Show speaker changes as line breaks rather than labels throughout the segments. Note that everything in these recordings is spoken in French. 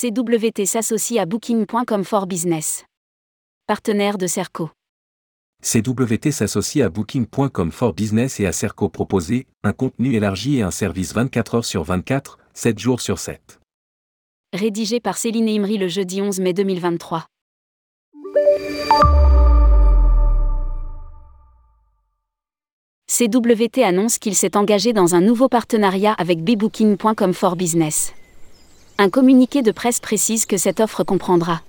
CWT s'associe à Booking.com for Business. Partenaire de Cerco.
CWT s'associe à Booking.com for Business et à Cerco proposer un contenu élargi et un service 24 heures sur 24, 7 jours sur 7.
Rédigé par Céline Imri le jeudi 11 mai 2023. CWT annonce qu'il s'est engagé dans un nouveau partenariat avec bbooking.com for Business. Un communiqué de presse précise que cette offre comprendra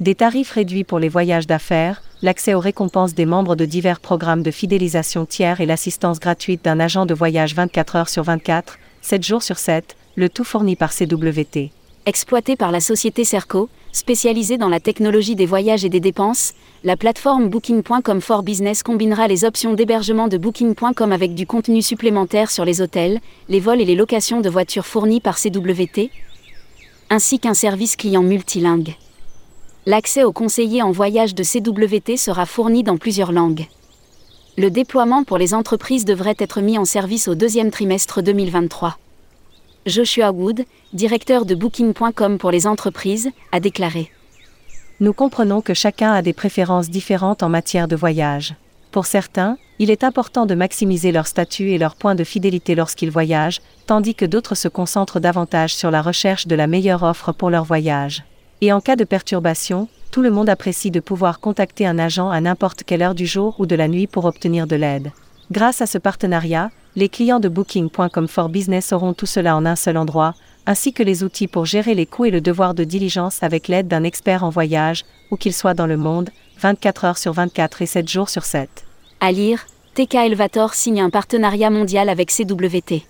des tarifs réduits pour les voyages d'affaires, l'accès aux récompenses des membres de divers programmes de fidélisation tiers et l'assistance gratuite d'un agent de voyage 24 heures sur 24, 7 jours sur 7, le tout fourni par CWT.
Exploité par la société Serco, spécialisée dans la technologie des voyages et des dépenses, la plateforme Booking.com for Business combinera les options d'hébergement de Booking.com avec du contenu supplémentaire sur les hôtels, les vols et les locations de voitures fournies par CWT, ainsi qu'un service client multilingue. L'accès aux conseillers en voyage de CWT sera fourni dans plusieurs langues. Le déploiement pour les entreprises devrait être mis en service au deuxième trimestre 2023. Joshua Wood, directeur de Booking.com pour les entreprises, a déclaré
Nous comprenons que chacun a des préférences différentes en matière de voyage. Pour certains, il est important de maximiser leur statut et leur point de fidélité lorsqu'ils voyagent, tandis que d'autres se concentrent davantage sur la recherche de la meilleure offre pour leur voyage. Et en cas de perturbation, tout le monde apprécie de pouvoir contacter un agent à n'importe quelle heure du jour ou de la nuit pour obtenir de l'aide. Grâce à ce partenariat, les clients de Booking.com for Business auront tout cela en un seul endroit, ainsi que les outils pour gérer les coûts et le devoir de diligence avec l'aide d'un expert en voyage, où qu'il soit dans le monde, 24 heures sur 24 et 7 jours sur 7.
À lire, TK Elvator signe un partenariat mondial avec CWT.